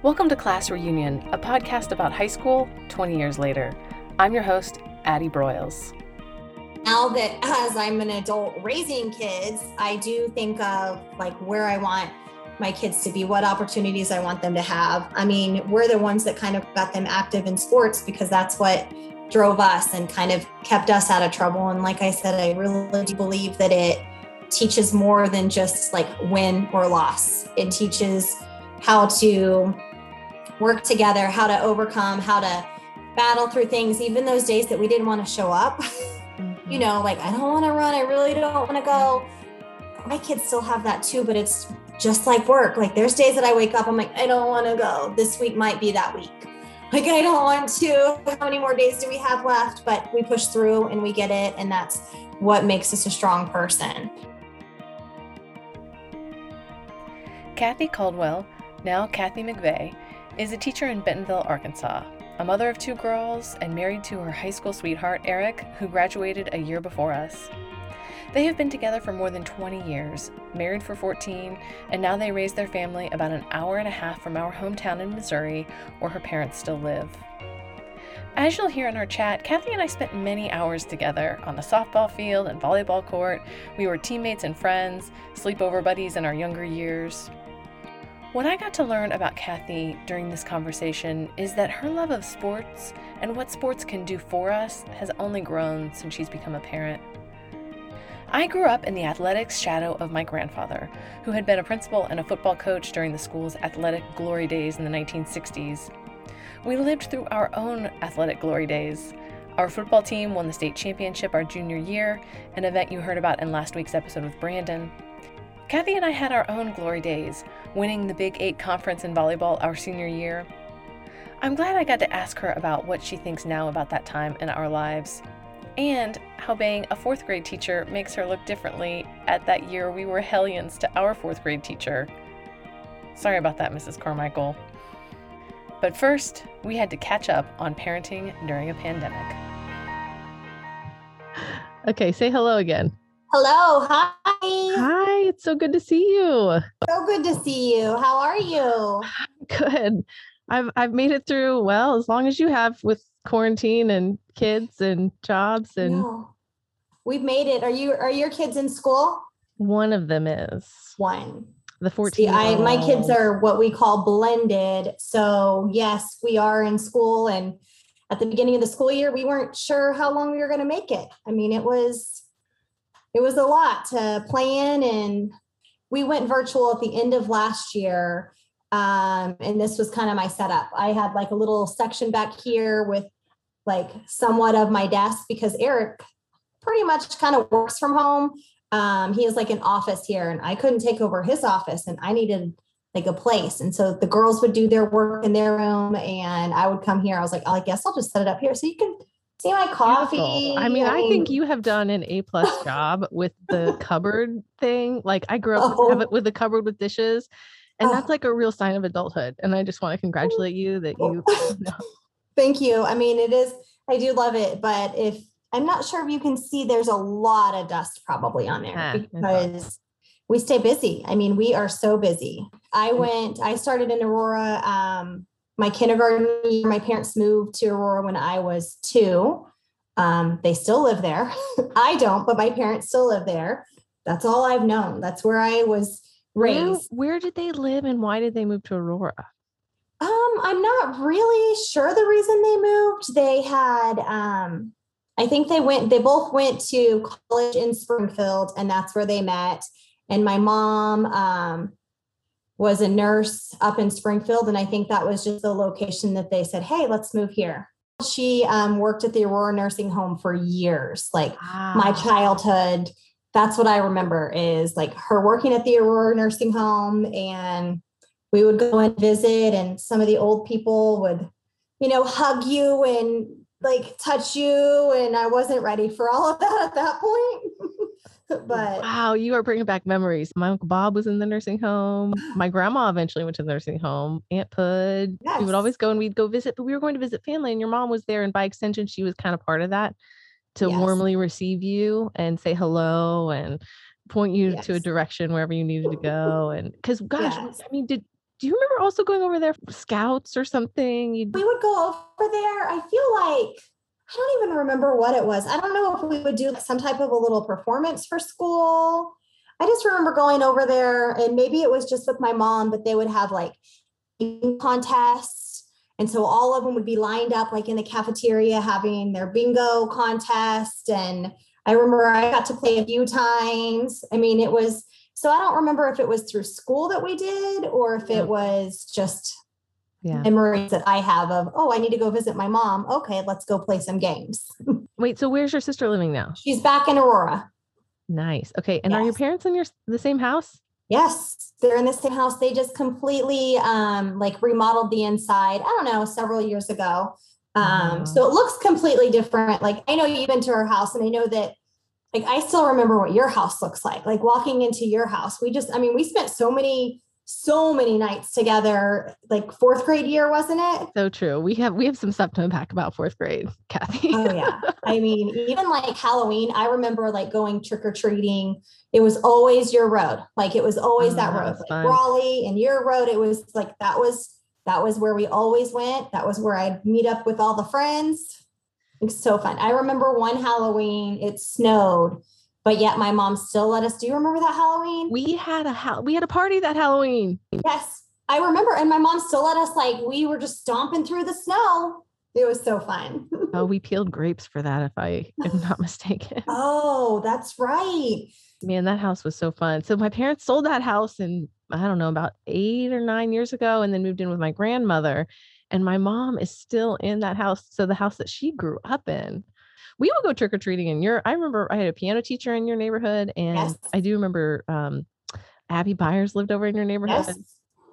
Welcome to Class Reunion, a podcast about high school 20 years later. I'm your host, Addie Broyles. Now that as I'm an adult raising kids, I do think of like where I want my kids to be, what opportunities I want them to have. I mean, we're the ones that kind of got them active in sports because that's what drove us and kind of kept us out of trouble. And like I said, I really do believe that it teaches more than just like win or loss. It teaches how to work together, how to overcome, how to battle through things, even those days that we didn't want to show up. Mm-hmm. you know, like I don't want to run, I really don't want to go. My kids still have that too, but it's just like work. Like there's days that I wake up, I'm like, I don't want to go. This week might be that week. Like I don't want to. How many more days do we have left? But we push through and we get it. And that's what makes us a strong person. Kathy Caldwell, now Kathy McVey, is a teacher in Bentonville, Arkansas, a mother of two girls, and married to her high school sweetheart, Eric, who graduated a year before us. They have been together for more than 20 years, married for 14, and now they raise their family about an hour and a half from our hometown in Missouri, where her parents still live. As you'll hear in our chat, Kathy and I spent many hours together on the softball field and volleyball court. We were teammates and friends, sleepover buddies in our younger years. What I got to learn about Kathy during this conversation is that her love of sports and what sports can do for us has only grown since she's become a parent. I grew up in the athletics shadow of my grandfather, who had been a principal and a football coach during the school's athletic glory days in the 1960s. We lived through our own athletic glory days. Our football team won the state championship our junior year, an event you heard about in last week's episode with Brandon. Kathy and I had our own glory days, winning the Big Eight conference in volleyball our senior year. I'm glad I got to ask her about what she thinks now about that time in our lives, and how being a fourth grade teacher makes her look differently at that year we were hellions to our fourth grade teacher. Sorry about that, Mrs. Carmichael. But first, we had to catch up on parenting during a pandemic. Okay, say hello again. Hello. Hi. Hi. It's so good to see you. So good to see you. How are you? Good. I've I've made it through well as long as you have with quarantine and kids and jobs and no. we've made it. Are you are your kids in school? One of them is. One. The 14. See, I my kids are what we call blended. So yes, we are in school and at the beginning of the school year, we weren't sure how long we were going to make it. I mean, it was it was a lot to plan and we went virtual at the end of last year um, and this was kind of my setup. I had like a little section back here with like somewhat of my desk because eric pretty much kind of works from home. Um, he has like an office here and i couldn't take over his office and i needed like a place and so the girls would do their work in their room and i would come here. I was like i guess i'll just set it up here so you can see my coffee. Beautiful. I mean, I think you have done an A plus job with the cupboard thing. Like I grew up oh. with, with the cupboard with dishes, and oh. that's like a real sign of adulthood. And I just want to congratulate you that you. Thank you. I mean, it is. I do love it, but if I'm not sure if you can see, there's a lot of dust probably on there ah, because. We stay busy. I mean, we are so busy. I went, I started in Aurora um, my kindergarten year, my parents moved to Aurora when I was two. Um, they still live there. I don't, but my parents still live there. That's all I've known. That's where I was raised. Where, where did they live and why did they move to Aurora? Um, I'm not really sure the reason they moved. They had um I think they went they both went to college in Springfield and that's where they met. And my mom um was a nurse up in Springfield. And I think that was just the location that they said, hey, let's move here. She um, worked at the Aurora Nursing Home for years, like wow. my childhood. That's what I remember is like her working at the Aurora Nursing Home. And we would go and visit, and some of the old people would, you know, hug you and like touch you. And I wasn't ready for all of that at that point. but wow, you are bringing back memories. My uncle Bob was in the nursing home. My grandma eventually went to the nursing home. Aunt Pud. Yes. We would always go and we'd go visit, but we were going to visit family, and your mom was there, and by extension, she was kind of part of that to yes. warmly receive you and say hello and point you yes. to a direction wherever you needed to go. And because gosh, I mean, did do you remember also going over there for scouts or something? You'd... We would go over there. I feel like I don't even remember what it was. I don't know if we would do some type of a little performance for school. I just remember going over there and maybe it was just with my mom, but they would have like contests. And so all of them would be lined up like in the cafeteria having their bingo contest. And I remember I got to play a few times. I mean, it was so I don't remember if it was through school that we did or if it was just yeah. memories that I have of, oh, I need to go visit my mom. Okay, let's go play some games. Wait, so where's your sister living now? She's back in Aurora. Nice. Okay. And yes. are your parents in your the same house? Yes, they're in the same house. They just completely um like remodeled the inside. I don't know, several years ago. Um, so it looks completely different. Like I know you've been to her house and I know that like I still remember what your house looks like. Like walking into your house. We just, I mean, we spent so many so many nights together like fourth grade year wasn't it? So true. We have we have some stuff to unpack about fourth grade kathy. Oh yeah. I mean even like halloween i remember like going trick-or-treating. It was always your road. Like it was always oh, that ah, road. like fun. raleigh and your road it was like that was that was where we always went. That was where i'd meet up with all the friends. It's so fun. I remember one halloween it snowed but yet my mom still let us. Do you remember that Halloween? We had a ha- we had a party that Halloween. Yes, I remember, and my mom still let us. Like we were just stomping through the snow. It was so fun. oh, we peeled grapes for that, if I am not mistaken. oh, that's right. Man, that house was so fun. So my parents sold that house in I don't know about eight or nine years ago, and then moved in with my grandmother. And my mom is still in that house. So the house that she grew up in we would go trick or treating in your. I remember I had a piano teacher in your neighborhood, and yes. I do remember um, Abby Byers lived over in your neighborhood. Yes.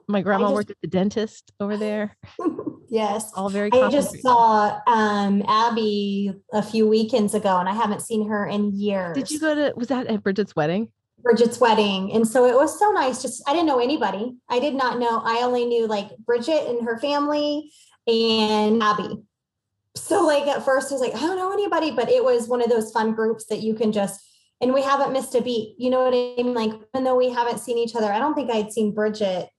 My grandma just, worked at the dentist over there. yes, all very. I just saw um, Abby a few weekends ago, and I haven't seen her in years. Did you go to? Was that at Bridget's wedding? Bridget's wedding. And so it was so nice. Just, I didn't know anybody. I did not know. I only knew like Bridget and her family and Abby so like at first I was like, I don't know anybody, but it was one of those fun groups that you can just and we haven't missed a beat. You know what I mean? Like even though we haven't seen each other, I don't think I'd seen Bridget.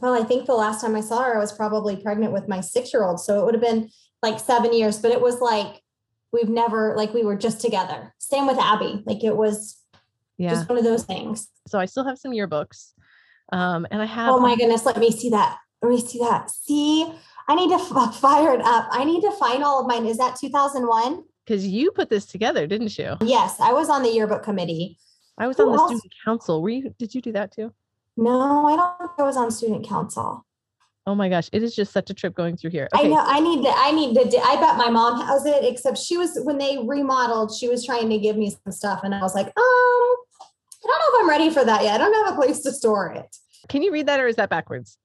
Well, I think the last time I saw her, I was probably pregnant with my six-year-old. So it would have been like seven years, but it was like we've never like we were just together. Same with Abby. Like it was yeah. just one of those things. So I still have some yearbooks. Um, and I have Oh my goodness, let me see that. Let me see that. See, I need to f- fire it up. I need to find all of mine. Is that 2001? Because you put this together, didn't you? Yes, I was on the yearbook committee. I was Who on the else? student council. Were you? Did you do that too? No, I don't think I was on student council. Oh my gosh, it is just such a trip going through here. Okay. I know. I need to. I need to. I bet my mom has it. Except she was when they remodeled. She was trying to give me some stuff, and I was like, um, I don't know if I'm ready for that yet. I don't have a place to store it. Can you read that, or is that backwards?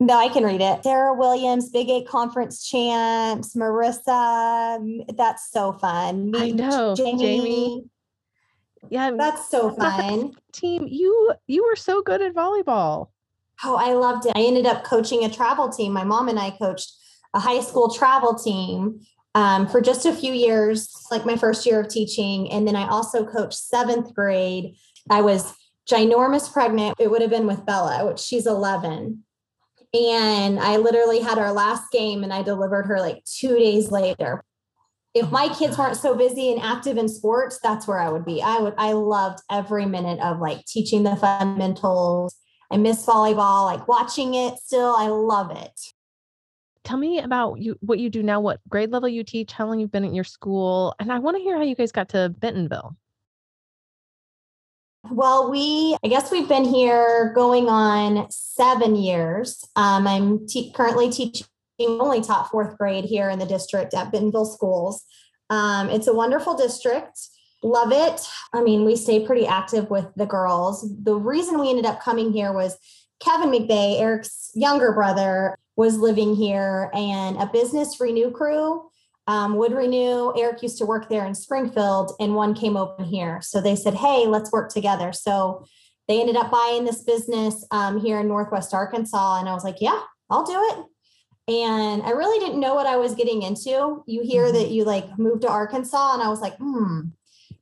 No, I can read it. Sarah Williams, Big Eight Conference champs, Marissa. That's so fun. Me, I know. Jamie. Jamie. Yeah. That's so fun. Team, you you were so good at volleyball. Oh, I loved it. I ended up coaching a travel team. My mom and I coached a high school travel team um, for just a few years, like my first year of teaching. And then I also coached seventh grade. I was ginormous pregnant. It would have been with Bella, which she's 11. And I literally had our last game and I delivered her like two days later. If my oh kids weren't so busy and active in sports, that's where I would be. I would, I loved every minute of like teaching the fundamentals. I miss volleyball, like watching it still. I love it. Tell me about you, what you do now, what grade level you teach, how long you've been at your school. And I want to hear how you guys got to Bentonville. Well, we, I guess we've been here going on seven years. Um, I'm te- currently teaching, only taught fourth grade here in the district at Bentonville Schools. Um, it's a wonderful district. Love it. I mean, we stay pretty active with the girls. The reason we ended up coming here was Kevin McVey, Eric's younger brother, was living here, and a business renew crew um, Wood Renew. Eric used to work there in Springfield, and one came open here. So they said, "Hey, let's work together." So they ended up buying this business um, here in Northwest Arkansas, and I was like, "Yeah, I'll do it." And I really didn't know what I was getting into. You hear mm-hmm. that you like moved to Arkansas, and I was like, "Hmm."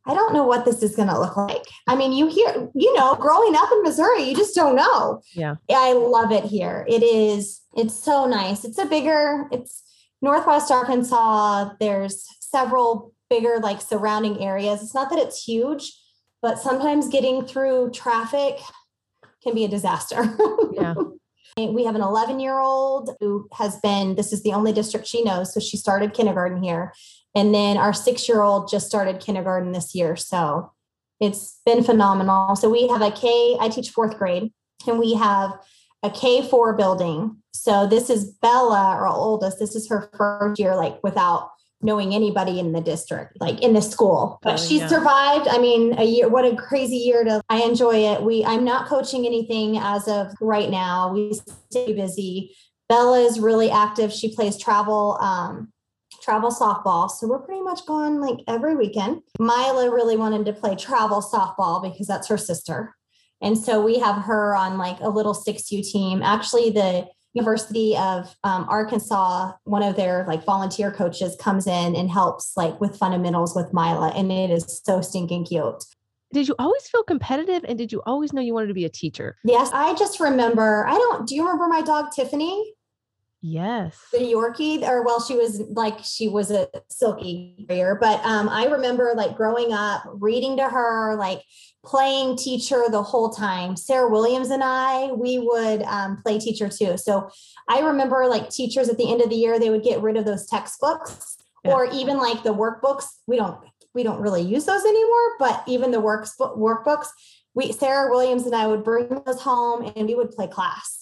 I don't know what this is going to look like. I mean, you hear, you know, growing up in Missouri, you just don't know. Yeah. I love it here. It is, it's so nice. It's a bigger, it's Northwest Arkansas. There's several bigger, like surrounding areas. It's not that it's huge, but sometimes getting through traffic can be a disaster. Yeah. we have an 11 year old who has been, this is the only district she knows. So she started kindergarten here. And then our six year old just started kindergarten this year. So it's been phenomenal. So we have a K, I teach fourth grade, and we have a K4 building. So this is Bella, our oldest. This is her first year, like without knowing anybody in the district, like in the school. But Oh, she yeah. survived. I mean, a year, what a crazy year to I enjoy it. We I'm not coaching anything as of right now. We stay busy. Bella is really active. She plays travel, um, travel softball. So we're pretty much gone like every weekend. Mila really wanted to play travel softball because that's her sister. And so we have her on like a little 6U team. Actually, the University of um, Arkansas, one of their like volunteer coaches comes in and helps like with fundamentals with Mila, and it is so stinking cute. Did you always feel competitive and did you always know you wanted to be a teacher? Yes, I just remember. I don't. Do you remember my dog Tiffany, Yes. the Yorkie? Or well, she was like she was a silky terrier, but um, I remember like growing up, reading to her, like playing teacher the whole time. Sarah Williams and I, we would um, play teacher too. So I remember like teachers at the end of the year, they would get rid of those textbooks Yeah. or even like the workbooks. We don't we don't really use those anymore, but even the works workbooks, we Sarah Williams and I would bring those home and we would play class.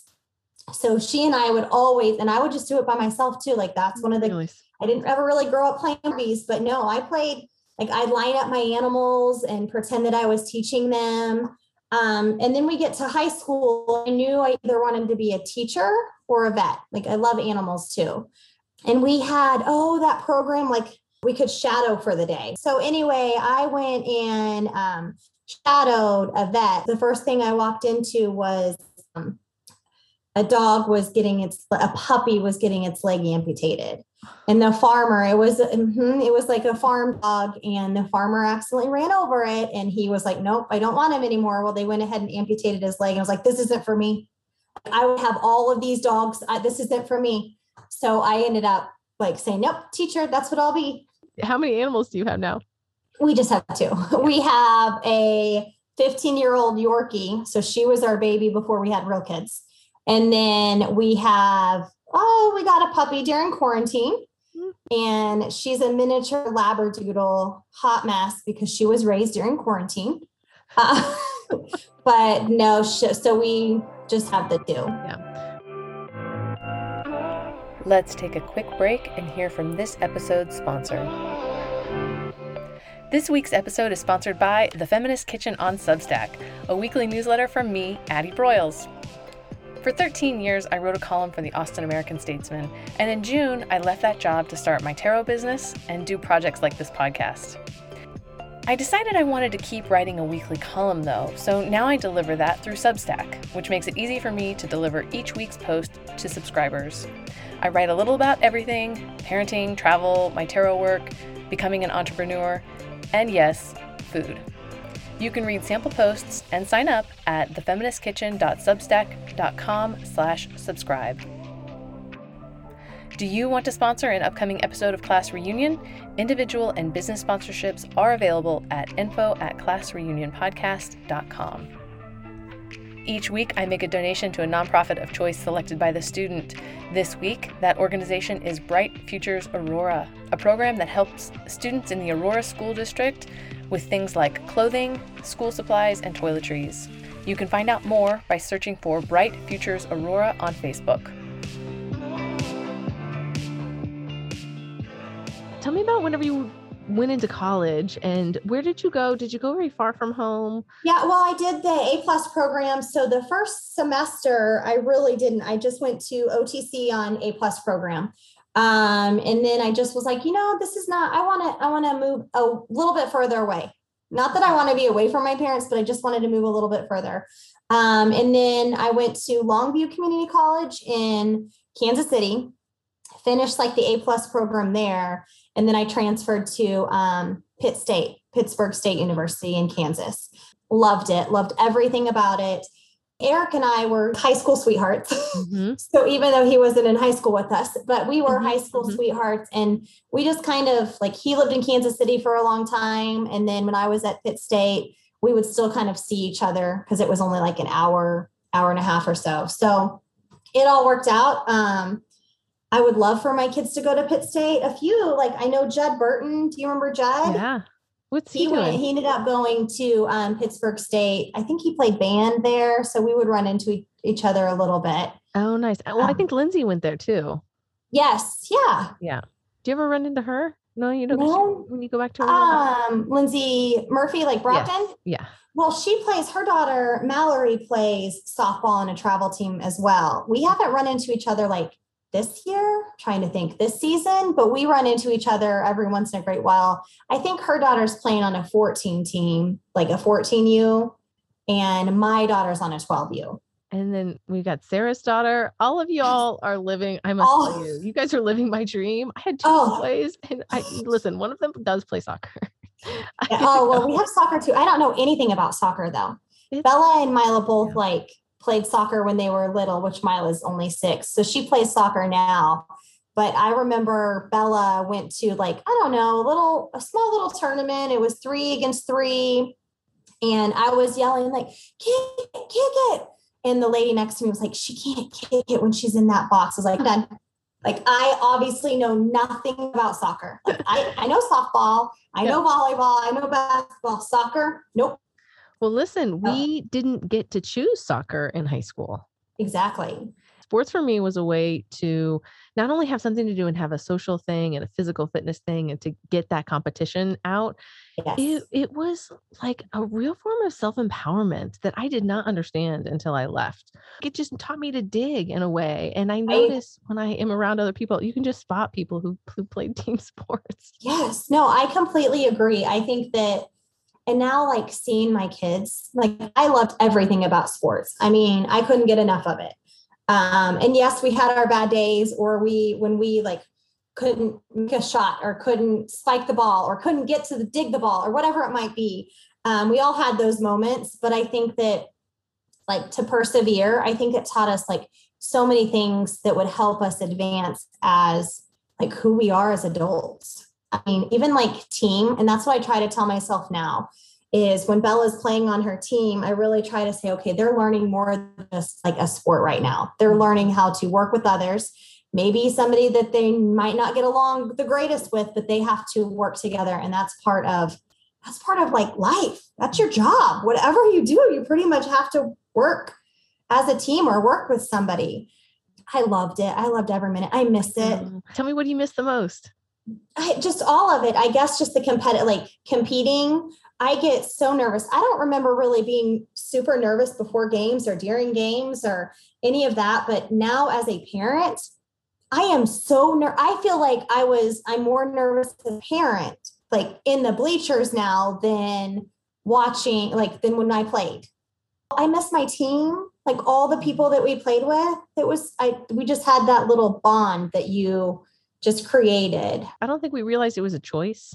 So she and I would always, and I would just do it by myself too. Like that's one of the Nice. I didn't ever really grow up playing movies, but no, I played like I'd line up my animals and pretend that I was teaching them. Um, and then we get to high school. I knew I either wanted to be a teacher or a vet. Like I love animals too. And we had, oh, that program, like we could shadow for the day. So anyway, I went and um, shadowed a vet. The first thing I walked into was um, a dog was getting its, a puppy was getting its leg amputated. And the farmer it was mhm, it was like a farm dog and the farmer accidentally ran over it and he was like nope i don't want him anymore. Well they went ahead and amputated his leg and I was like this isn't for me. I would have all of these dogs. I, this isn't for me. So i ended up like saying nope teacher that's what i'll be. How many animals do you have now? we just have two. We have a 15 year old yorkie. So she was our baby before we had real kids and then we have oh we got a puppy during quarantine and she's a miniature labradoodle hot mess because she was raised during quarantine uh, but no so we just have the two Yeah. Let's take a quick break and hear from this episode's sponsor. This week's episode is sponsored by The Feminist Kitchen on Substack, a weekly newsletter from me, Addie Broyles. For 13 years, I wrote a column for the Austin American Statesman, and in June, I left that job to start my tarot business and do projects like this podcast. I decided I wanted to keep writing a weekly column though, so now I deliver that through Substack, which makes it easy for me to deliver each week's post to subscribers. I write a little about everything parenting, travel, my tarot work, becoming an entrepreneur, and yes, food. You can read sample posts and sign up at thefeministkitchen.substack.com slash subscribe. Do you want to sponsor an upcoming episode of Class Reunion? Individual and business sponsorships are available at info at classreunionpodcast.com. Each week, I make a donation to a nonprofit of choice selected by the student. This week, that organization is Bright Futures Aurora, a program that helps students in the Aurora School District with things like clothing, school supplies, and toiletries. You can find out more by searching for Bright Futures Aurora on Facebook. Tell me about whenever you went into college and where did you go? Did you go very far from home? Yeah, well, I did the A plus program. So the first semester, I really didn't. I just went to OTC on A plus program. Um, and then I just was like, you know, this is not, I want to, I want to move a little bit further away. Not that I want to be away from my parents, but I just wanted to move a little bit further. Um, and then I went to Longview Community College in Kansas City, finished like the A plus program there. And then I transferred to um, Pitt State Pittsburg State University in Kansas. Loved it, loved everything about it. Eric and I were high school sweethearts. Mm-hmm. so even though he wasn't in high school with us, but we were mm-hmm. high school mm-hmm. sweethearts. And we just kind of like he lived in Kansas City for a long time. And then when I was at Pitt State, we would still kind of see each other because it was only like an hour, hour and a half or so. So it all worked out. Um, I would love for my kids to go to Pitt State. A few, like I know Judd Burton. Do you remember Judd? Yeah. What's he, he doing? Went, he ended up going to um, Pittsburg State. I think he played band there, so we would run into each other a little bit. Oh, nice. Well, um, I think Lindsay went there too. Yes. Yeah. Yeah. Do you ever run into her? No, you don't. No. When you go back to her. Um, Lindsay Murphy, like Brockton. Yes. Yeah. Well, she plays. Her daughter Mallory plays softball on a travel team as well. We haven't run into each other like this year, trying to think this season, but we run into each other every once in a great while. I think her daughter's playing on a 14 team, like a 14U, and my daughter's on a 12U. And then we got Sarah's daughter. All of y'all are living. I must tell you, you guys are living my dream. I had two oh. boys, and I listen. One of them does play soccer. oh well, we have soccer too. I don't know anything about soccer though. It's, Bella and Mila both yeah. like played soccer when they were little, which Mila's only six. So she plays soccer now. But I remember Bella went to like, I don't know, a little, a small little tournament. It was three against three. And I was yelling, like, kick it, kick it. And the lady next to me was like, she can't kick it when she's in that box. I was like, done. Like I obviously know nothing about soccer. Like I, I know softball, I know volleyball, I know basketball, soccer. Nope. Well, listen, we didn't get to choose soccer in high school. Exactly. Sports for me was a way to not only have something to do and have a social thing and a physical fitness thing and to get that competition out. Yes. It, it was like a real form of self empowerment that I did not understand until I left. It just taught me to dig in a way. And I notice I, when I am around other people, you can just spot people who, who played team sports. Yes. No, I completely agree. I think that and now, like seeing my kids, like I loved everything about sports. I mean, I couldn't get enough of it. Um, and yes, we had our bad days, or we, when we like couldn't make a shot, or couldn't spike the ball, or couldn't get to the dig the ball, or whatever it might be. Um, we all had those moments, but I think that like to persevere, I think it taught us like so many things that would help us advance as like who we are as adults. I mean, even like team, and that's what I try to tell myself now is when Bella's playing on her team, I really try to say, okay, they're learning more than just like a sport right now. They're learning how to work with others, maybe somebody that they might not get along the greatest with, but they have to work together. And that's part of that's part of like life. That's your job. Whatever you do, you pretty much have to work as a team or work with somebody. I loved it. I loved every minute. I miss it. Mm. Tell me what do you miss the most? I, just all of it. I guess just the competitive, like competing. I get so nervous. I don't remember really being super nervous before games or during games or any of that. But now, as a parent, I am so ner- I feel like I was. I'm more nervous as a parent, like in the bleachers now, than watching, like than when I played. I miss my team, like all the people that we played with. It was I. We just had that little bond that you just created. I don't think we realized it was a choice.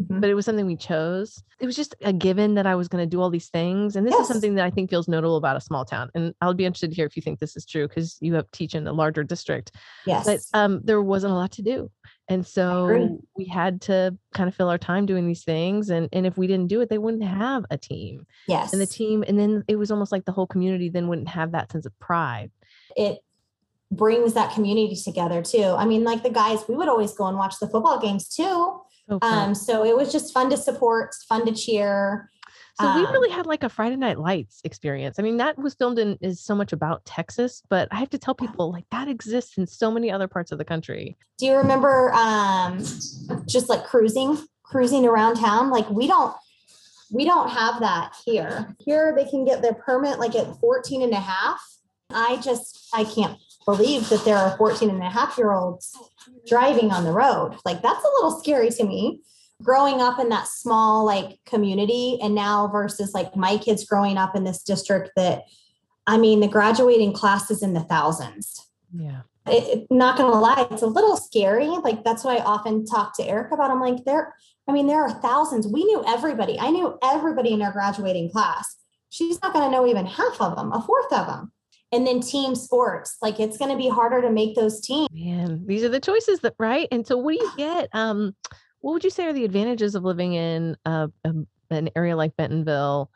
Mm-hmm. But it was something we chose. It was just a given that I was going to do all these things. And this yes. is something that I think feels notable about a small town. And I'll be interested to hear if you think this is true because you have teach in a larger district. Yes. But um, there wasn't a lot to do. And so we had to kind of fill our time doing these things. And, and if we didn't do it, they wouldn't have a team. Yes. And the team, and then it was almost like the whole community then wouldn't have that sense of pride. It brings that community together too. I mean, like the guys, we would always go and watch the football games too. Oh, um, so it was just fun to support, fun to cheer. So um, we really had like a Friday Night Lights experience. I mean, that was filmed in is so much about Texas, but I have to tell people like that exists in so many other parts of the country. Do you remember um, just like cruising, cruising around town? Like we don't we don't have that here. Here they can get their permit like at 14 and a half. I just I can't believe that there are 14 and a half year olds driving on the road. Like that's a little scary to me. Growing up in that small like community and now versus like my kids growing up in this district that I mean the graduating class is in the thousands. Yeah. it, it- not gonna lie, it's a little scary. Like that's what I often talk to Eric about. I'm like, there, I mean, there are thousands. We knew everybody. I knew everybody in our graduating class. She's not gonna know even half of them, a fourth of them. And then team sports, like it's gonna be harder to make those teams. Man, these are the choices that right. And so, what do you get? Um, what would you say are the advantages of living in uh, um, an area like Bentonville?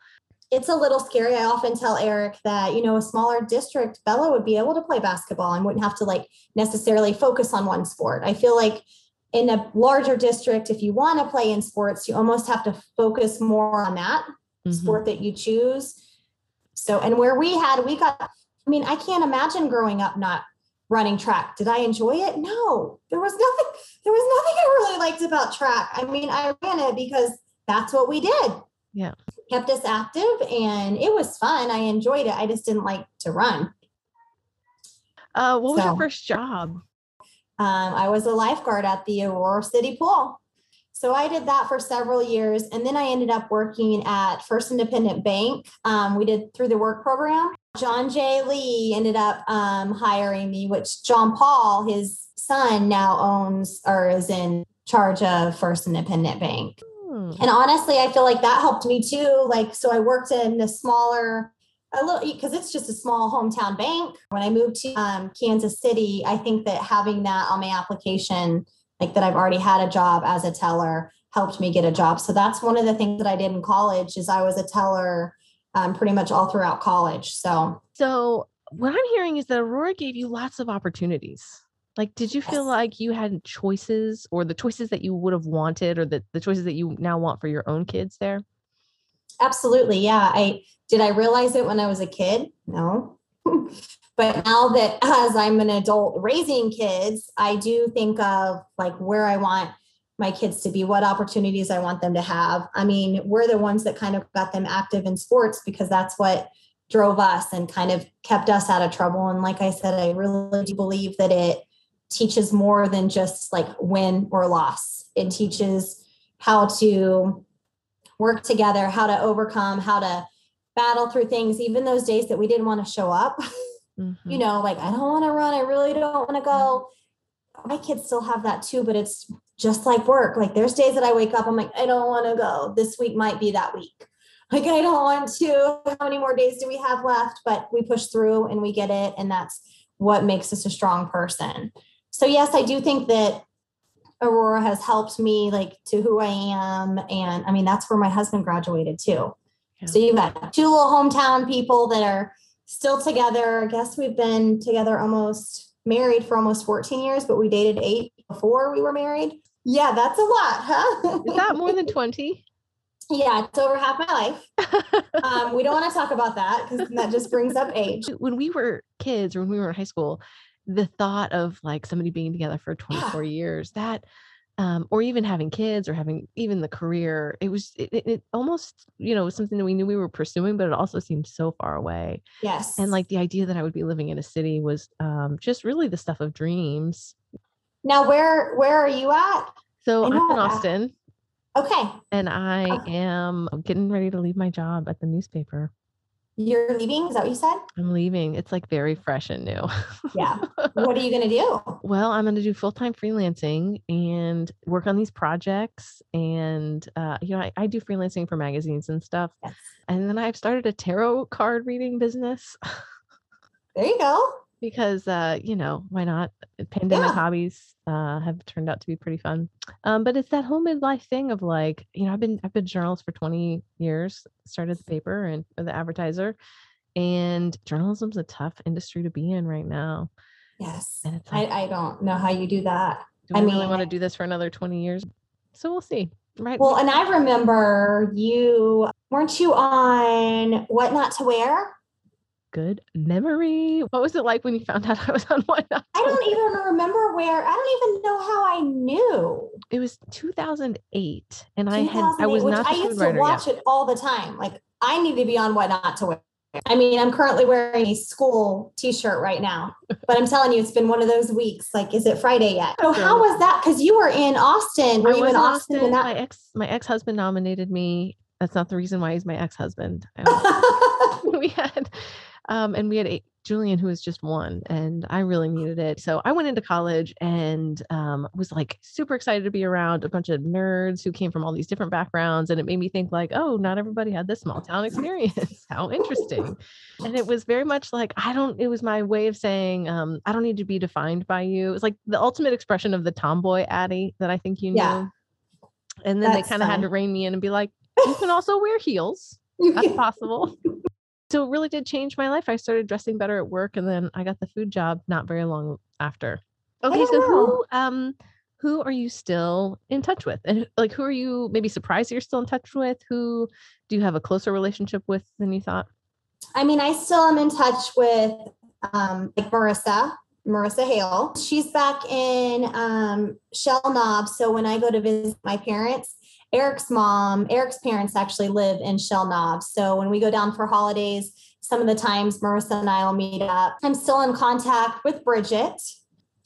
It's a little scary. I often tell Eric that, you know, a smaller district, Bella would be able to play basketball and wouldn't have to like necessarily focus on one sport. I feel like in a larger district, if you want to play in sports, you almost have to focus more on that Mhm. sport that you choose. So, and where we had, we got, I mean, I can't imagine growing up not running track. Did I enjoy it? No, there was nothing, there was nothing I really liked about track. I mean, I ran it because that's what we did. Yeah. Kept us active and it was fun. I enjoyed it. I just didn't like to run. Uh, what was your first job? Um, I was a lifeguard at the Aurora City Pool. So I did that for several years. And then I ended up working at First Independent Bank. Um, we did through the work program. John J. Lee ended up um, hiring me, which John Paul, his son, now owns or is in charge of First Independent Bank. Hmm. And honestly, I feel like that helped me too. Like, so I worked in a smaller, a little, because it's just a small hometown bank. When I moved to um, Kansas City, I think that having that on my application, like that I've already had a job as a teller, helped me get a job. So that's one of the things that I did in college is I was a teller um, pretty much all throughout college. So So, what I'm hearing is that Aurora gave you lots of opportunities. Like, did you feel like you had choices or the choices that you would have wanted or the, the choices that you now want for your own kids there? Absolutely. Yeah. I did I realize it when I was a kid? No. but now that as I'm an adult raising kids, I do think of like where I want my kids to be, what opportunities I want them to have. I mean, we're the ones that kind of got them active in sports because that's what drove us and kind of kept us out of trouble. And like I said, I really do believe that it teaches more than just like win or loss. It teaches how to work together, how to overcome, how to battle through things, even those days that we didn't want to show up. Mhm. you know, like I don't want to run, I really don't want to go. My kids still have that too, but it's just like work. Like there's days that I wake up, I'm like, I don't want to go. This week might be that week. Like I don't want to. How many more days do we have left? But we push through and we get it. And that's what makes us a strong person. So yes, I do think that Aurora has helped me like to who I am. And I mean, that's where my husband graduated too. Yeah. So you've got two little hometown people that are still together. I guess we've been together almost married for almost 14 years, but we dated eight before we were married. Yeah, that's a lot, huh? Is that more than 20? yeah, it's over half my life. Um, we don't want to talk about that because that just brings up age. when we were kids or when we were in high school, the thought of like somebody being together for 24 years, that um, or even having kids or having even the career, it was it, it- it almost, you know, something that we knew we were pursuing, but it also seemed so far away. Yes. And like the idea that I would be living in a city was um, just really the stuff of dreams. Now, where where are you at? So I'm in. Austin Okay, and I Okay. am getting ready to leave my job at the newspaper. you're leaving. Is that what you said? I'm leaving. It's like very fresh and new. Yeah. what are you gonna do? Well, I'm going to do full time freelancing and work on these projects. And, uh, you know, I, I do freelancing for magazines and stuff. Yes. And then I've started a tarot card reading business There you go. Because, uh, you know, why not? Pandemic Yeah. hobbies uh, have turned out to be pretty fun. Um, but it's that whole midlife thing of like, you know, I've been I've been journalist for 20 years, started the paper and the advertiser. And journalism's a tough industry to be in right now. Yes. And it's I, like, I don't know how you do that. do I I, really want to do this for another 20 years? So we'll see. Right. Well, and I remember you weren't you on what not to wear? Good memory. What was it like when you found out I was on What Not I don't even remember where. I don't even know how I knew. It was 2008, and I had I was not I used to watch yet. it all the time. Like I need to be on what not to wear. I mean, I'm currently wearing a school t-shirt right now, but I'm telling you, it's been one of those weeks. Like, is it Friday yet? So how was that? Because you were in Austin. Were I you in Austin, when My ex my ex husband nominated me. That's not the reason why he's my ex husband. we had um and we had eight, Julian, who was just one, and I really needed it. So I went into college and um, was like super excited to be around a bunch of nerds who came from all these different backgrounds. And it made me think, like, oh, not everybody had this small town experience. How interesting. And it was very much like, I don't, it was my way of saying, um, I don't need to be defined by you. It was like the ultimate expression of the tomboy Addie that I think you knew. Yeah. And then That's they kind of had to rein me in and be like, you can also wear heels. That's possible. So it really did change my life. I started dressing better at work and then I got the food job not very long after. Okay, so who um who are you still in touch with? And like who are you maybe surprised you're still in touch with? Who do you have a closer relationship with than you thought? I mean, I still am in touch with um, like Marissa, Marissa Hale. She's back in um, Shell Knob. So when I go to visit my parents, Eric's mom, Eric's parents actually live in Shell Knob. So when we go down for holidays, some of the times Marissa and I will meet up. I'm still in contact with Bridget.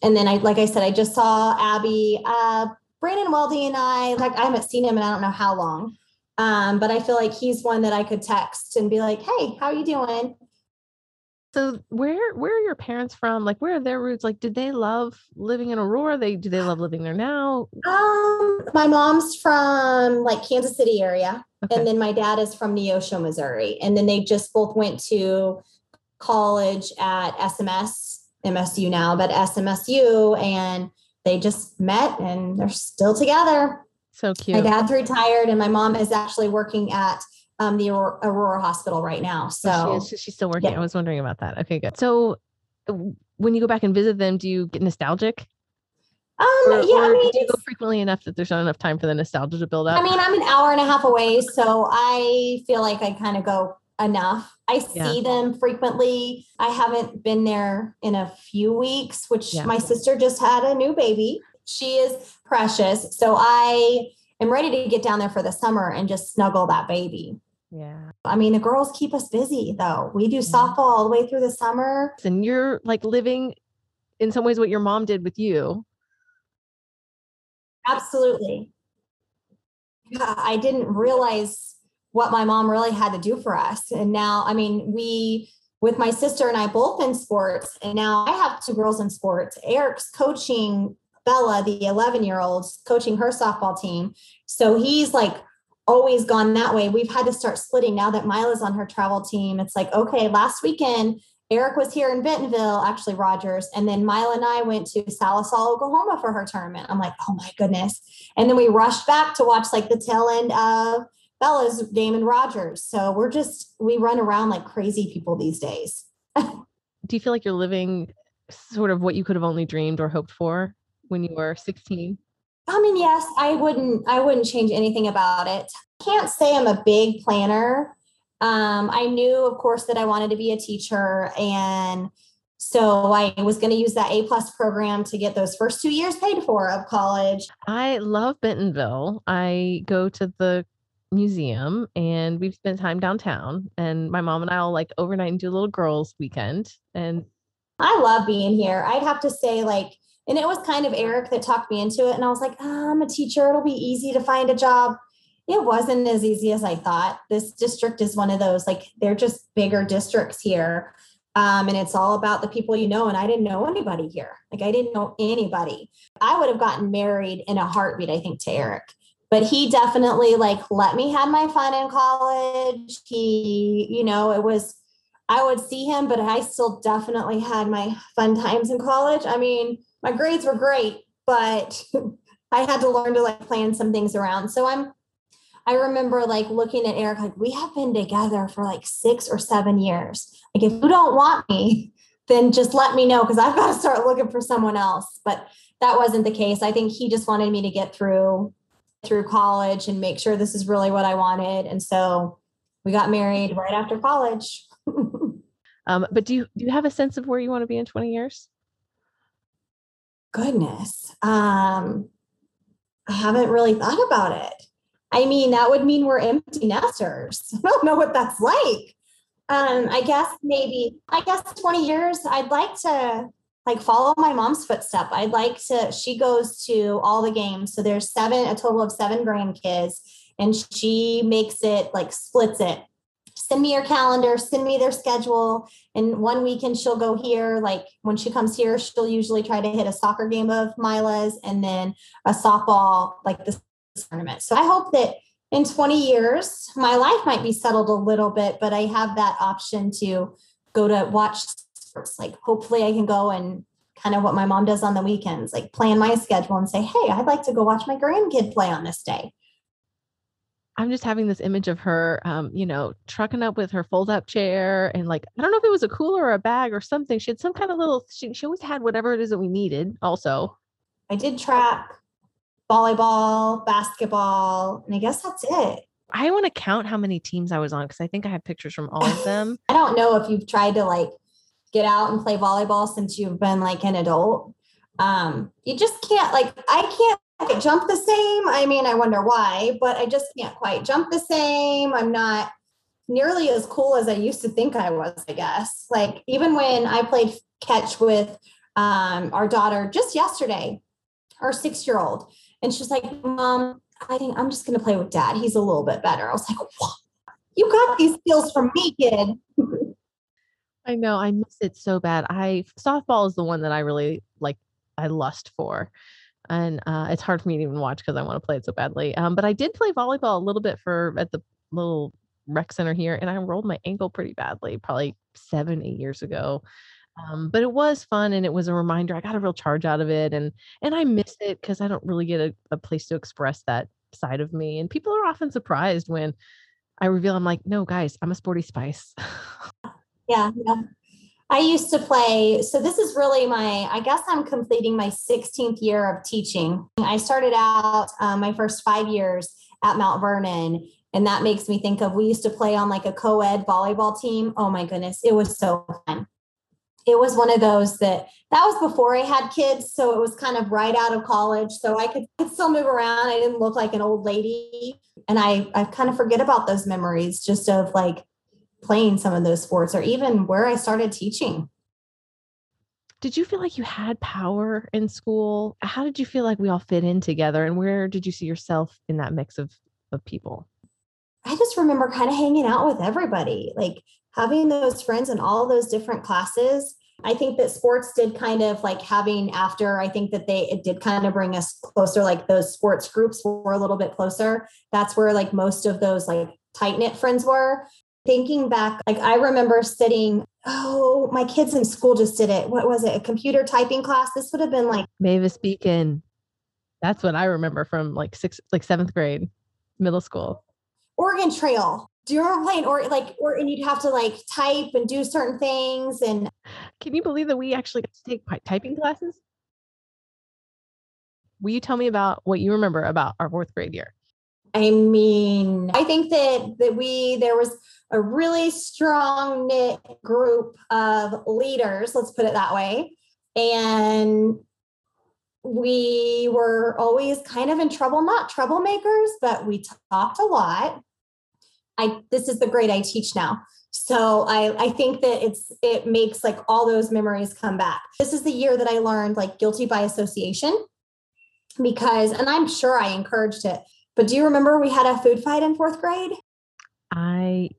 And then I, like I said, I just saw Abby. Uh, Brandon Weldy and I, like I haven't seen him in I don't know how long. Um, but I feel like he's one that I could text and be like, "Hey, how are you doing?" So where where are your parents from? Like where are their roots? Like did they love living in Aurora? They do they love living there now? Um, my mom's from like Kansas City area, Okay. and then my dad is from Neosho, Missouri, and then they just both went to college at SMS, MSU now, but SMSU, and they just met and they're still together. so cute. My dad's retired, and my mom is actually working at um, the Aurora, Aurora Hospital right now. Oh, So she is, she's still working. yeah. I was wondering about that. Okay, good. So when you go back and visit them, do you get nostalgic? Um, Or, yeah, or I mean, do you go frequently enough that there's not enough time for the nostalgia to build up? I mean, I'm an hour and a half away, so I feel like I kind of go enough. I Yeah. see them frequently. I haven't been there in a few weeks, which Yeah. my sister just had a new baby. She is precious. So I am ready to get down there for the summer and just snuggle that baby. Yeah. I mean, the girls keep us busy though. We do Mhm. softball all the way through the summer. And you're like living in some ways what your mom did with you. Absolutely. Yeah, I didn't realize what my mom really had to do for us. And now, I mean, we, with my sister and I both in sports, and now I have two girls in sports. Eric's coaching Bella, the 11 year old, coaching her softball team. So he's like always gone that way. We've had to start splitting now that Mila's on her travel team. It's like, okay, last weekend, Eric was here in Bentonville, actually Rogers, and then Mila and I went to Sallisaw, Oklahoma for her tournament. I'm like, oh my goodness. And then we rushed back to watch like the tail end of Bella's Damon Rogers. So we're just we run around like crazy people these days. Do you feel like you're living sort of what you could have only dreamed or hoped for when you were 16? I mean, yes, I wouldn't I wouldn't change anything about it. Can't say I'm a big planner. Um, I knew, of course, that I wanted to be a teacher, and so I was going to use that A plus program to get those first two years paid for of college. I love Bentonville. I go to the museum and we've spent time downtown and my mom and I'll like overnight and do a little girls weekend and I love being here. I'd have to say, like, and it was kind of Eric that talked me into it. And I was like, "Ah, I'm a teacher. It'll be easy to find a job. It wasn't as easy as I thought. This district is one of those, like, they're just bigger districts here. Um, and it's all about the people you know. And I didn't know anybody here. Like, I didn't know anybody. I would have gotten married in a heartbeat, I think, to Eric. But he definitely like let me have my fun in college. He, you know, it was I would see him, but I still definitely had my fun times in college. I mean, my grades were great, but I had to learn to like plan some things around. So I'm, I remember like looking at Eric, like, we have been together for like six or seven years. Like, if you don't want me, then just let me know because I've got to start looking for someone else. But that wasn't the case. I think he just wanted me to get through through college and make sure this is really what I wanted. And so we got married right after college. um but do you do you have a sense of where you want to be in 20 years? Goodness. Um, I haven't really thought about it. I mean, that would mean we're empty nesters. I don't know what that's like. Um, I guess maybe, I guess 20 years, I'd like to like follow my mom's footstep. I'd like to, she goes to all the games. So there's seven, a total of seven grandkids, and she makes it like splits it send me your calendar, send me their schedule. And one weekend she'll go here. Like when she comes here, she'll usually try to hit a soccer game of Mila's and then a softball, like this tournament. So I hope that in 20 years, my life might be settled a little bit, but I have that option to go to watch sports. Like hopefully I can go and kind of what my mom does on the weekends, like plan my schedule and say, hey, I'd like to go watch my grandkid play on this day. I'm just having this image of her, um, you know, trucking up with her fold up chair and like, I don't know if it was a cooler or a bag or something. She had some kind of little, she, she always had whatever it is that we needed also. I did track volleyball, basketball, and I guess that's it. I want to count how many teams I was on because I think I have pictures from all of them. I don't know if you've tried to like get out and play volleyball since you've been like an adult. Um, you just can't like I can't jump the same. I mean, I wonder why, but I just can't quite jump the same. I'm not nearly as cool as I used to think I was, I guess. Like even when I played catch with um, our daughter just yesterday, our six year old, and she's like, Mom, I think I'm just going to play with dad. He's a little bit better. I was like, what? You got these skills from me, kid. I know. I miss it so bad. I softball is the one that I really like. I lust for, and uh, it's hard for me to even watch because I want to play it so badly. Um, but I did play volleyball a little bit for at the little rec center here, and I rolled my ankle pretty badly, probably seven, eight years ago. Um, but it was fun and it was a reminder. I got a real charge out of it and and I miss it because I don't really get a, a place to express that side of me. And people are often surprised when I reveal I'm like, no, guys, I'm a sporty spice. yeah, yeah. I used to play. So this is really my, I guess I'm completing my 16th year of teaching. I started out um, my first five years at Mount Vernon. And that makes me think of we used to play on like a co ed volleyball team. Oh my goodness, it was so fun it was one of those that that was before I had kids. So it was kind of right out of college. So I could, could still move around. I didn't look like an old lady. And I, I kind of forget about those memories just of like playing some of those sports or even where I started teaching. Did you feel like you had power in school? How did you feel like we all fit in together? And where did you see yourself in that mix of, of people? I just remember kind of hanging out with everybody. Like having those friends in all those different classes i think that sports did kind of like having after i think that they it did kind of bring us closer like those sports groups were a little bit closer that's where like most of those like tight knit friends were thinking back like i remember sitting oh my kids in school just did it. What was it? A computer typing class? This would have been like mavis beacon. That's what i remember from like sixth like seventh grade middle school. Oregon trail. Do you remember playing or like or and you'd have to like type and do certain things and can you believe that we actually got to take typing classes? Will you tell me about what you remember about our fourth grade year i mean i think that that we there was a really strong knit group of leaders let's put it that way and we were always kind of in trouble not troublemakers but we talked a lot I this is the grade I teach now. So I I think that it's it makes like all those memories come back. This is the year that I learned like guilty by association because and I'm sure I encouraged it. But do you remember we had a food fight in 4th grade? I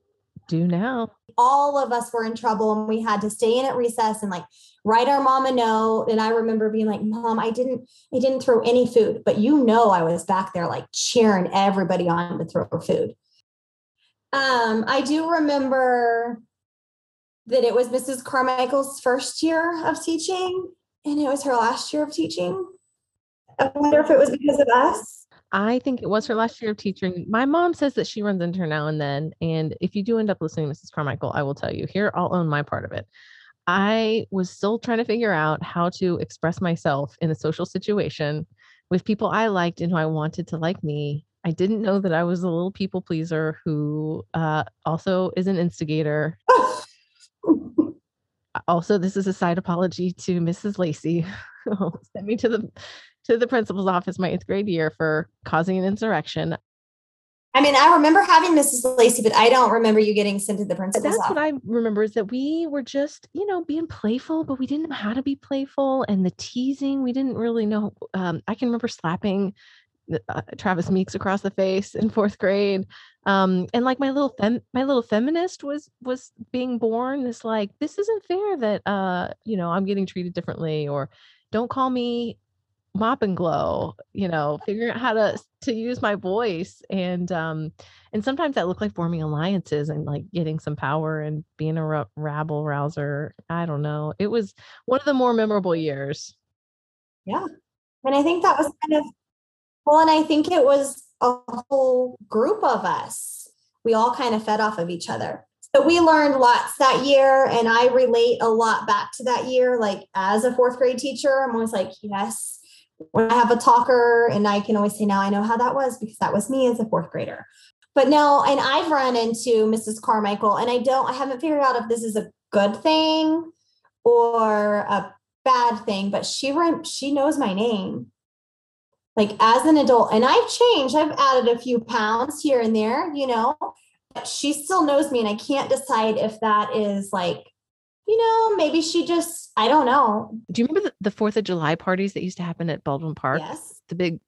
do now. All of us were in trouble and we had to stay in at recess and like write our mom a note and i remember being like mom i didn't i didn't throw any food but you know i was back there like cheering everybody on to throw food um, I do remember that it was Mrs. Carmichael's first year of teaching, and it was her last year of teaching. I wonder if it was because of us. I think it was her last year of teaching. My mom says that she runs into her now and then. And if you do end up listening to Mrs. Carmichael, I will tell you here, I'll own my part of it. I was still trying to figure out how to express myself in a social situation with people I liked and who I wanted to like me I didn't know that I was a little people pleaser who uh, also is an instigator. also, this is a side apology to Mrs. Lacey, who sent me to the to the principal's office my eighth grade year for causing an insurrection. I mean, I remember having Mrs. Lacey, but I don't remember you getting sent to the principal's That's office. what I remember is that we were just, you know, being playful, but we didn't know how to be playful. And the teasing, we didn't really know. Um, I can remember slapping uh, Travis Meeks across the face in fourth grade. Um, and like my little fem my little feminist was was being born. This like this isn't fair that uh you know I'm getting treated differently or don't call me mop and glow you know figuring out how to to use my voice and um and sometimes that looked like forming alliances and like getting some power and being a r- rabble rouser i don't know. It was one of the more memorable years. Yeah and i think that was kind of well and i think it was a whole group of us. We all kind of fed off of each other. So we learned lots that year and i relate a lot back to that year like as a fourth grade teacher i'm always like yes when I have a talker, and I can always say, now I know how that was because that was me as a fourth grader. But no, and I've run into Mrs. Carmichael, and I don't, I haven't figured out if this is a good thing or a bad thing, but she she knows my name. Like as an adult, and I've changed, I've added a few pounds here and there, you know, but she still knows me, and I can't decide if that is like you know, maybe she just, I don't know. Do you remember the, the 4th of July parties that used to happen at Baldwin Park? Yes. The big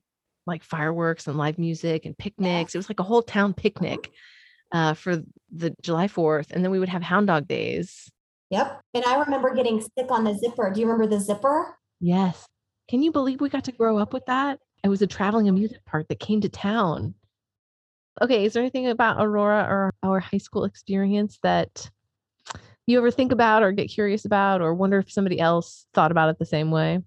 like fireworks and live music and picnics. It was like a whole town picnic uh, for the July 4th. And then we would have hound dog days. Yep. And I remember getting sick on the zipper. Do you remember the zipper? Yes. Can you believe we got to grow up with that? It was a traveling amusement park that came to town. Okay, is there anything about Aurora or our high school experience that you ever think about or get curious about or wonder if somebody else thought about it the same way?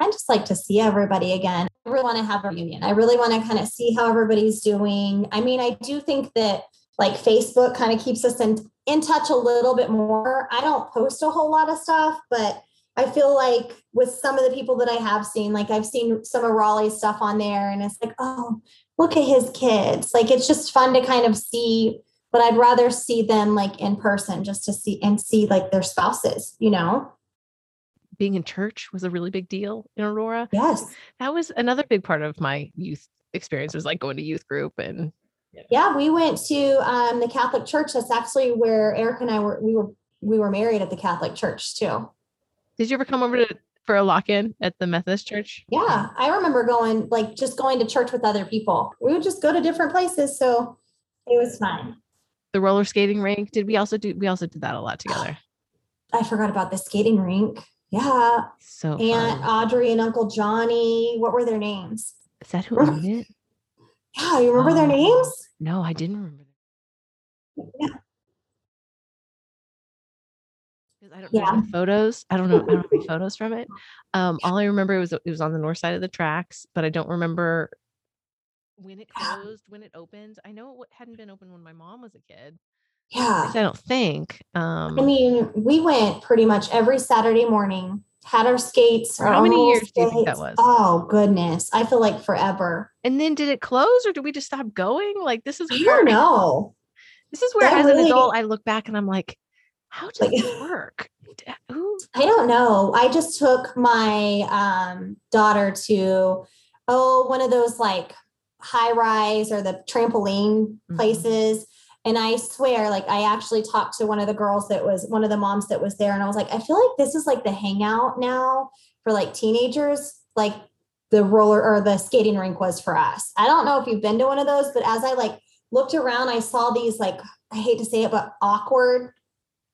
I just like to see everybody again. I really want to have a reunion. I really want to kind of see how everybody's doing. I mean, I do think that like Facebook kind of keeps us in, in touch a little bit more. I don't post a whole lot of stuff, but I feel like with some of the people that I have seen, like I've seen some of Raleigh's stuff on there, and it's like, oh, look at his kids. Like it's just fun to kind of see but I'd rather see them like in person just to see and see like their spouses, you know? Being in church was a really big deal in Aurora. Yes. That was another big part of my youth experience was like going to youth group and yeah, we went to um, the Catholic church. That's actually where Eric and I were we were we were married at the Catholic church too. Did you ever come over to for a lock-in at the Methodist church? Yeah, I remember going like just going to church with other people. We would just go to different places, so it was fun the roller skating rink. Did we also do? We also did that a lot together. I forgot about the skating rink. Yeah. So Aunt fun. Audrey and Uncle Johnny. What were their names? Is that who owned it? Yeah, you remember their names? No, I didn't remember. Yeah. I don't yeah. know photos. I don't know. I don't have any photos from it. Um, all I remember was it was on the north side of the tracks, but I don't remember when it closed, when it opened. I know it hadn't been open when my mom was a kid. Yeah. I don't think. Um, I mean, we went pretty much every Saturday morning, had our skates. Our how many years skates. do you think that was? Oh, goodness. I feel like forever. And then did it close or did we just stop going? Like, this is I don't know. This is where, that as really, an adult, I look back and I'm like, how does like, this work? Who? I don't know. I just took my um, daughter to, oh, one of those like high rise or the trampoline mm-hmm. places. And I swear, like I actually talked to one of the girls that was one of the moms that was there, and I was like, I feel like this is like the hangout now for like teenagers, like the roller or the skating rink was for us. I don't know if you've been to one of those, but as I like looked around, I saw these like I hate to say it, but awkward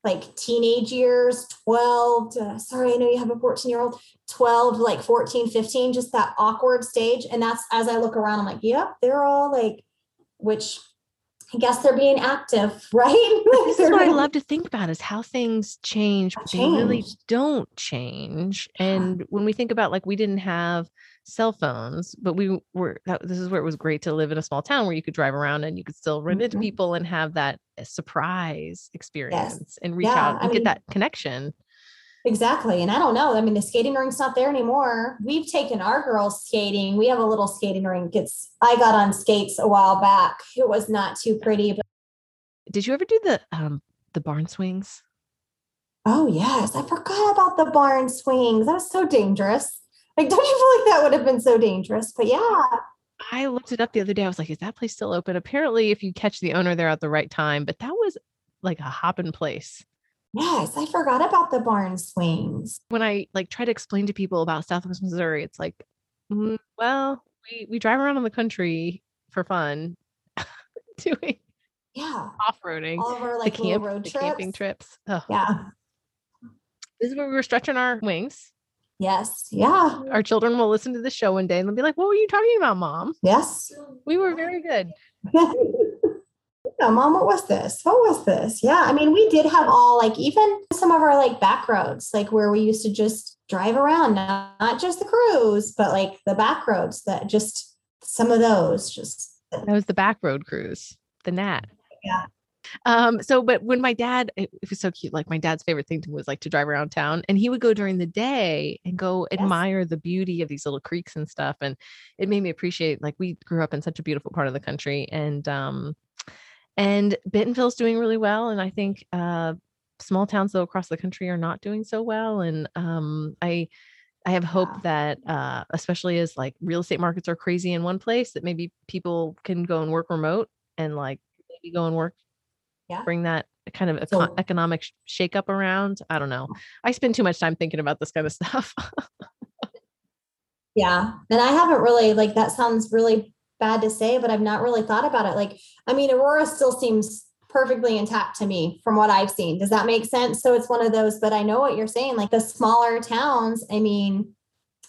like teenage years 12 to, sorry i know you have a 14 year old 12 like 14 15 just that awkward stage. And that's as i look around i'm like yep they're all like which i guess they're being active right? This is what i love to think about is how things change but change. they really don't change. And when we think about like we didn't have cell phones, but we were that, this is where it was great to live in a small town where you could drive around and you could still run mm-hmm. into people and have that eh, surprise experience yes. and reach yeah, out and I get mean, that connection. Exactly. And I don't know. I mean, the skating rink's not there anymore. We've taken our girls skating. We have a little skating rink. It's I got on skates a while back. It was not too pretty, but did you ever do the um the barn swings? Oh yes. I forgot about the barn swings. That was so dangerous. Like, don't you feel like that would have been so dangerous? But yeah. I looked it up the other day. I was like, is that place still open? Apparently, if you catch the owner there at the right time, but that was like a hopping place. Yes, I forgot about the barn swings. When I like try to explain to people about Southwest Missouri, it's like, mm, well, we we drive around in the country for fun, doing Yeah. off-roading, All of our like little camp, road the trips. camping trips. Oh, Yeah. this is where we were stretching our wings. Yes. Yeah. Our children will listen to the show one day and they'll be like, "What were you talking about, mom?" Yes. We were very good. yeah, mom, what was this? What was this? Yeah. I mean, we did have all like even some of our like back roads, like where we used to just drive around, not, not just the cruise, but like the back roads that just some of those just That was the back road cruise, the Nat. Yeah. Um, so but when my dad, it, it was so cute. Like my dad's favorite thing to was like to drive around town and he would go during the day and go Yes. admire the beauty of these little creeks and stuff. And it made me appreciate like we grew up in such a beautiful part of the country and um and Bentonville's doing really well. And I think uh small towns though across the country are not doing so well. And um I I have hope Yeah. that uh especially as like real estate markets are crazy in one place that maybe people can go and work remote and like maybe go and work Yeah. bring that kind of econ- economic sh- shakeup around. I don't know. Oh. I spend too much time thinking about this kind of stuff. Yeah. And I haven't really, like, that sounds really bad to say, but I've not really thought about it. Like, I mean, Aurora still seems perfectly intact to me from what I've seen. Does that make sense? So it's one of those, but I know what you're saying. Like the smaller towns, I mean,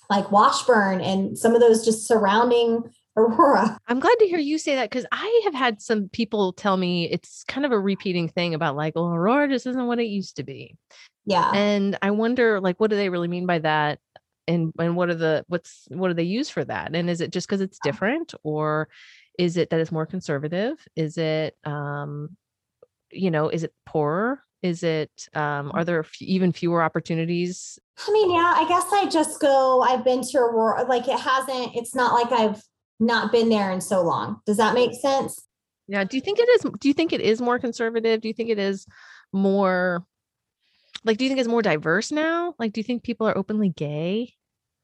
like Washburn and some of those just surrounding Aurora. I'm glad to hear you say that because I have had some people tell me it's kind of a repeating thing about like, well, Aurora just isn't what it used to be. Yeah. And I wonder, like, what do they really mean by that? And and what are the what's what do they use for that? And is it just because it's different, or is it that it's more conservative? Is it um, you know, is it poorer? Is it um, are there f- even fewer opportunities? I mean, yeah, I guess I just go, I've been to Aurora, like it hasn't, it's not like I've not been there in so long. Does that make sense? Yeah. Do you think it is? Do you think it is more conservative? Do you think it is more? Like, do you think it's more diverse now? Like, do you think people are openly gay?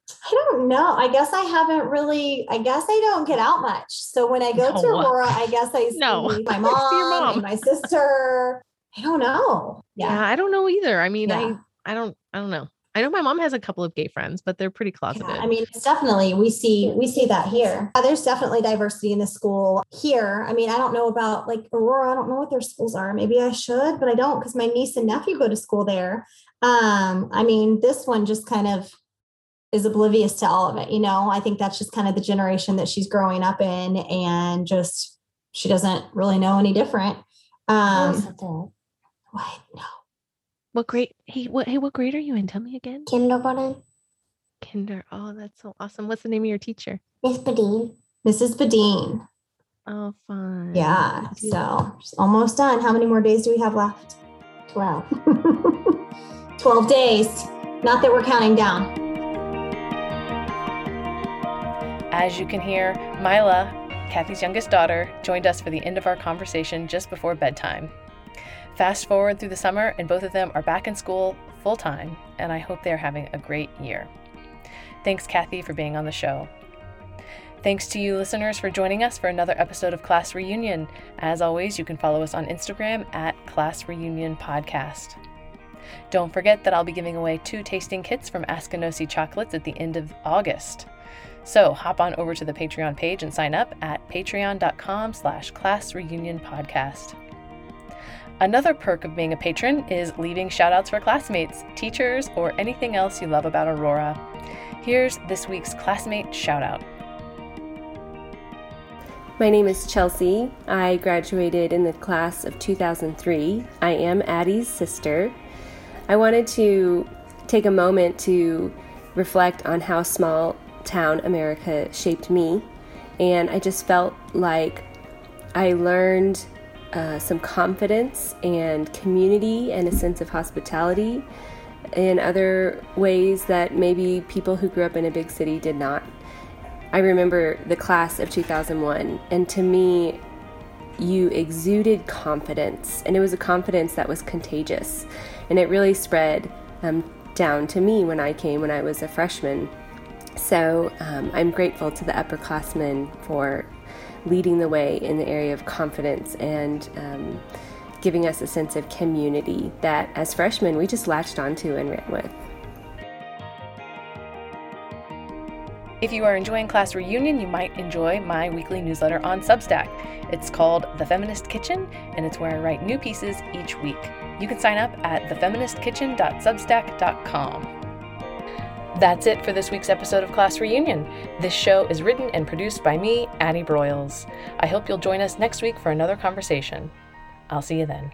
I don't know. I guess I haven't really, I guess I don't get out much. So when I go to No. Aurora, I guess I see No. my mom, mom. and my sister. I don't know. Yeah, Yeah. I don't know either. I mean, Yeah. I I don't I don't know. I know my mom has a couple of gay friends, but they're pretty closeted. Yeah, I mean, it's definitely we see we see that here. Uh, There's definitely diversity in the school here. I mean, I don't know about like Aurora. I don't know what their schools are. Maybe I should, but I don't because my niece and nephew go to school there. Um, I mean, this one just kind of is oblivious to all of it. You know, I think that's just kind of the generation that she's growing up in, and just she doesn't really know any different. Um, what? No, what grade? Hey, what hey, what grade are you in? Tell me again. Kindergarten. Kinder. Oh, that's so awesome. What's the name of your teacher? Miss Badine. Mrs. Badine. Oh, fun. Yeah, so almost done. How many more days do we have left? 12. 12 days. Not that we're counting down. As you can hear, Mila, Kathy's youngest daughter, joined us for the end of our conversation just before bedtime. Fast forward through the summer, and both of them are back in school full time, and I hope they're having a great year. Thanks, Kathy, for being on the show. Thanks to you, listeners, for joining us for another episode of Class Reunion. As always, you can follow us on Instagram at Class Reunion Podcast. Don't forget that I'll be giving away two tasting kits from Askinosie Chocolates at the end of August. So hop on over to the Patreon page and sign up at patreon.com slash class reunion podcast. Another perk of being a patron is leaving shoutouts for classmates, teachers, or anything else you love about Aurora. Here's this week's classmate shoutout. My name is Chelsea. I graduated in the class of 2003. I am Addie's sister. I wanted to take a moment to reflect on how small town America shaped me, and I just felt like I learned uh, some confidence and community and a sense of hospitality in other ways that maybe people who grew up in a big city did not. I remember the class of 2001, and to me, you exuded confidence, and it was a confidence that was contagious, and it really spread um, down to me when I came when I was a freshman. So um, I'm grateful to the upperclassmen for leading the way in the area of confidence and um, giving us a sense of community that, as freshmen, we just latched onto and ran with. If you are enjoying Class Reunion, you might enjoy my weekly newsletter on Substack. It's called The Feminist Kitchen, and it's where I write new pieces each week. You can sign up at thefeministkitchen.substack.com. That's it for this week's episode of Class Reunion. This show is written and produced by me, Addie Broyles. I hope you'll join us next week for another conversation. I'll see you then.